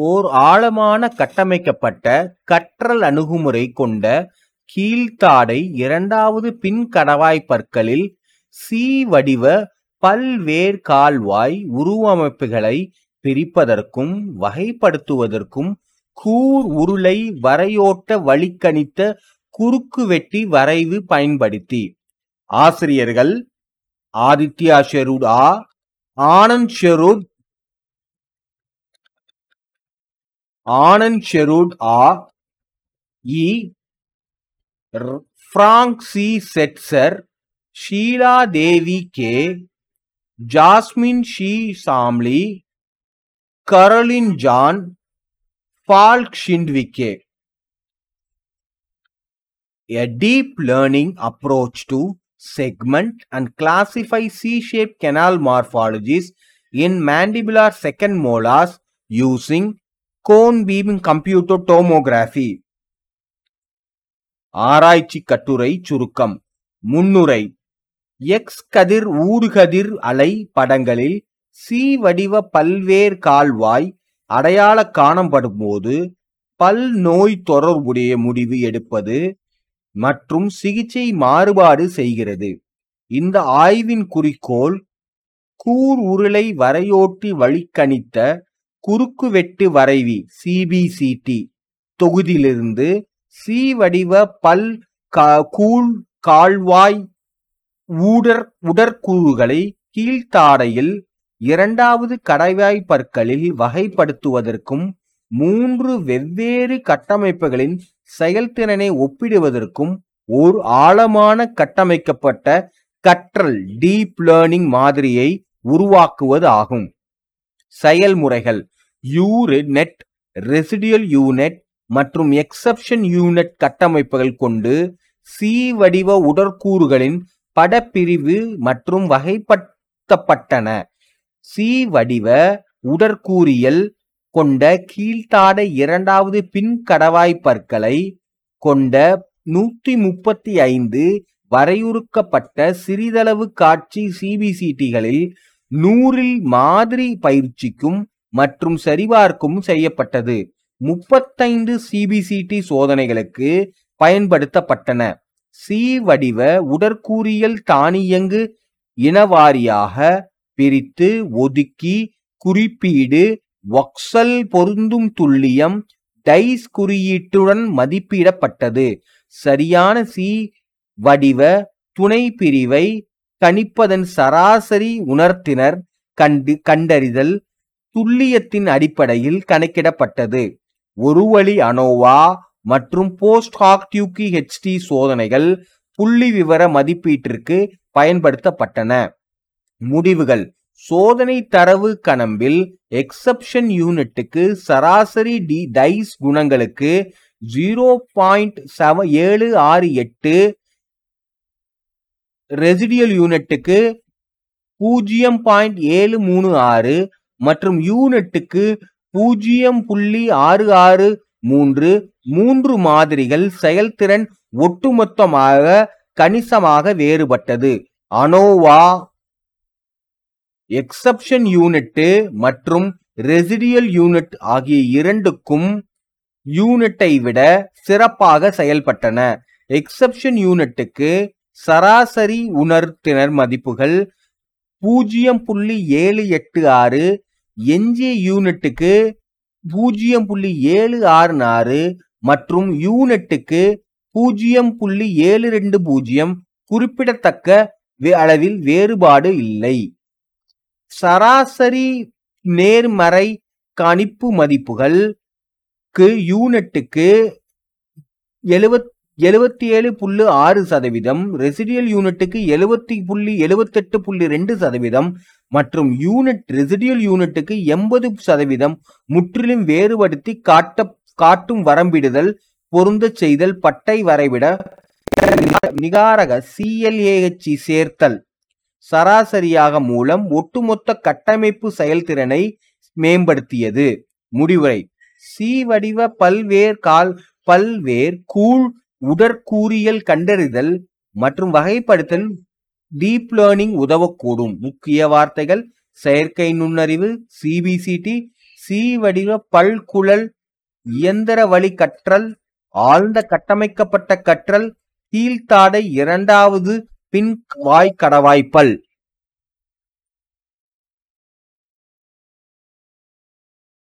ஓர் ஆழமான கட்டமைக்கப்பட்ட கற்றல் அணுகுமுறை கொண்ட கீழ்த்தாடை இரண்டாவது பின்கணவாய் பற்களில் சி வடிவ பல்வேர் கால்வாய் உருவமைப்புகளை பிரிப்பதற்கும் வகைப்படுத்துவதற்கும் கூர் உருளை வரையோட்ட வழிக்கணித்த குறுக்கு வெட்டி வரைவு பயன்படுத்தி. ஆசிரியர்கள் ஆதித்யா ஷெரூட் ஆ ஆனந்த் ஷெருட் ஆனந்த் ஷெரூட் ஆ இ Frank C Setzer Sheela Devi K Jasmine she சாம்லி கரோலின் ஜான் ஃபால்க் ஷிண்ட்விக்கே A deep learning approach to segment and classify C-shaped canal morphologies in mandibular second molars using cone beam computer tomography ஆராய்ச்சி கட்டுரை சுருக்கம். முன்னுரை. X கதிர் ஊடுகதிர் அலை படங்களில் C வடிவ பல்வேர் கால்வாய் அடையாள காணப்படும் போது பல் நோய் தொடர்புடைய முடிவு எடுப்பது மற்றும் சிகிச்சை மாறுபாடு செய்கிறது. இந்த ஆய்வின் குறிக்கோள் கூர் உருளை வரையோட்டி வழிக்கணித்த குறுக்குவெட்டு வரைவி சிபிசிடி தொகுதியிலிருந்து சி வடிவ பல் கூழ் கால்வாய் ஊடர் உடற்கூறுகளை கீழ்த்தாடையில் இரண்டாவது கடைவாய் பற்களில் வகைப்படுத்துவதற்கும் மூன்று வெவ்வேறு கட்டமைப்புகளின் செயல்திறனை ஒப்பிடுவதற்கும் ஓர் ஆழமான கட்டமைக்கப்பட்ட கற்றல் டீப் லேர்னிங் மாதிரியை உருவாக்குவது ஆகும். செயல்முறைகள். யூநெட் ரெசிடியல் யூனிட் மற்றும் எக்ஸப்ஷன் யூனிட் கட்டமைப்புகள் கொண்டு சி வடிவ உடற்கூறுகளின் படப்பிரிவு மற்றும் வகைப்படுத்தப்பட்டன. சி வடிவ உடற்கூறியல் கொண்ட கீழ்த்தாட இரண்டாவது பின் கடவாய் பற்களை கொண்ட நூத்தி முப்பத்தி ஐந்து வரையுறுக்கப்பட்ட சிறிதளவு காட்சி சிபிசிடிகளில் நூறில் மாதிரி பயிற்சிக்கும் மற்றும் சரிபார்க்கும் செய்யப்பட்டது. முப்பத்தைந்து சிபிசிடி சோதனைகளுக்கு பயன்படுத்தப்பட்டன. சி வடிவ உடற்கூறியல் தானியங்கு இனவாரியாக பிரித்து ஒதுக்கி குறிப்பீடு ஒக்சல் பொருந்தும் துல்லியம் டைஸ் குறியீட்டுடன் மதிப்பிடப்பட்டது. சரியான சி வடிவ துணை பிரிவை கணிப்பதன் சராசரி உணர்த்தினர் கண்டு கண்டறிதல் துல்லியத்தின் அடிப்படையில் கணக்கிடப்பட்டது. ஒரு வழி அனோவா மற்றும் போஸ்ட் ஹாக் டியூக்கி ஹெச்டி சோதனைகள் புள்ளி விவர மதிப்பீட்டிற்கு பயன்படுத்தப்பட்டன. முடிவுகள். சோதனை தரவு கணம்பில் எக்ஸப்ஷன் யூனிட்டுக்கு சராசரி டி டைஸ் குணங்களுக்கு ஜீரோ பாயிண்ட் செவ ஏழு ஆறு எட்டு ரெசிடியல் யூனிட்டுக்கு பூஜ்ஜியம் பாயிண்ட் ஏழு மூணு ஆறு மற்றும் யூனிட்டுக்கு பூஜ்ஜியம் புள்ளி ஆறு ஆறு மூன்று மூன்று மாதிரிகள் செயல்திறன் ஒட்டுமொத்தமாக கணிசமாக வேறுபட்டது. அனோவா எக்ஸப்ஷன் யூனிட்டு மற்றும் ரெசிடியல் யூனிட் ஆகிய இரண்டுக்கும் யூனிட்டை விட சிறப்பாக செயல்பட்டன. எக்ஸப்ஷன் யூனிட்டுக்கு சராசரி உணர்திறன் மதிப்புகள் பூஜ்ஜியம் புள்ளி ஏழு எட்டு ஆறு எஞ்சிய யூனிட்டுக்கு பூஜ்ஜியம் புள்ளி ஏழு ஆறு ஆறு மற்றும் யூனிட்டுக்கு பூஜ்ஜியம் புள்ளி ஏழு ரெண்டு பூஜ்ஜியம் குறிப்பிடத்தக்க அளவில் வேறுபாடு இல்லை. சராசரி நேர்மறை கணிப்பு மதிப்புகள் யூனிட்டுக்கு எழுவத் எழுபத்தி ஏழு புள்ளி ஆறு சதவீதம் ரெசிடியல் யூனிட்டுக்கு எழுபத்தி புள்ளி எழுபத்தெட்டு புள்ளி ரெண்டு சதவீதம் மற்றும் யூனிட் ரெசிடியல் யூனிட்டுக்கு எண்பது சதவீதம் முற்றிலும் வேறுபடுத்தி காட்ட காட்டும் வரம்பிடுதல் பொருந்தச் செய்தல் பட்டை வரைவிட நிகாரக சிஎல்ஏஹெச்இ சேர்த்தல். சராசரியாக மூலம் ஒட்டுமொத்த கட்டமைப்பு செயல்திறனை மேம்படுத்தியது. முடிவுரை. சி வடிவ பல்வேறு கால் பல்வேர் கூழ் உடற்கூறியல் கண்டறிதல் மற்றும் வகைப்படுத்தல் டீப் லேர்னிங் உதவக்கூடும். முக்கிய வார்த்தைகள் செயற்கை நுண்ணறிவு சிபிசிடி சி வடிவ பல்குழல் இயந்திர வழி கற்றல் ஆழ்ந்த கட்டமைக்கப்பட்ட கற்றல் கீழ்த்தாடை இரண்டாவது பின் வாய் கடவாய்ப்பல்.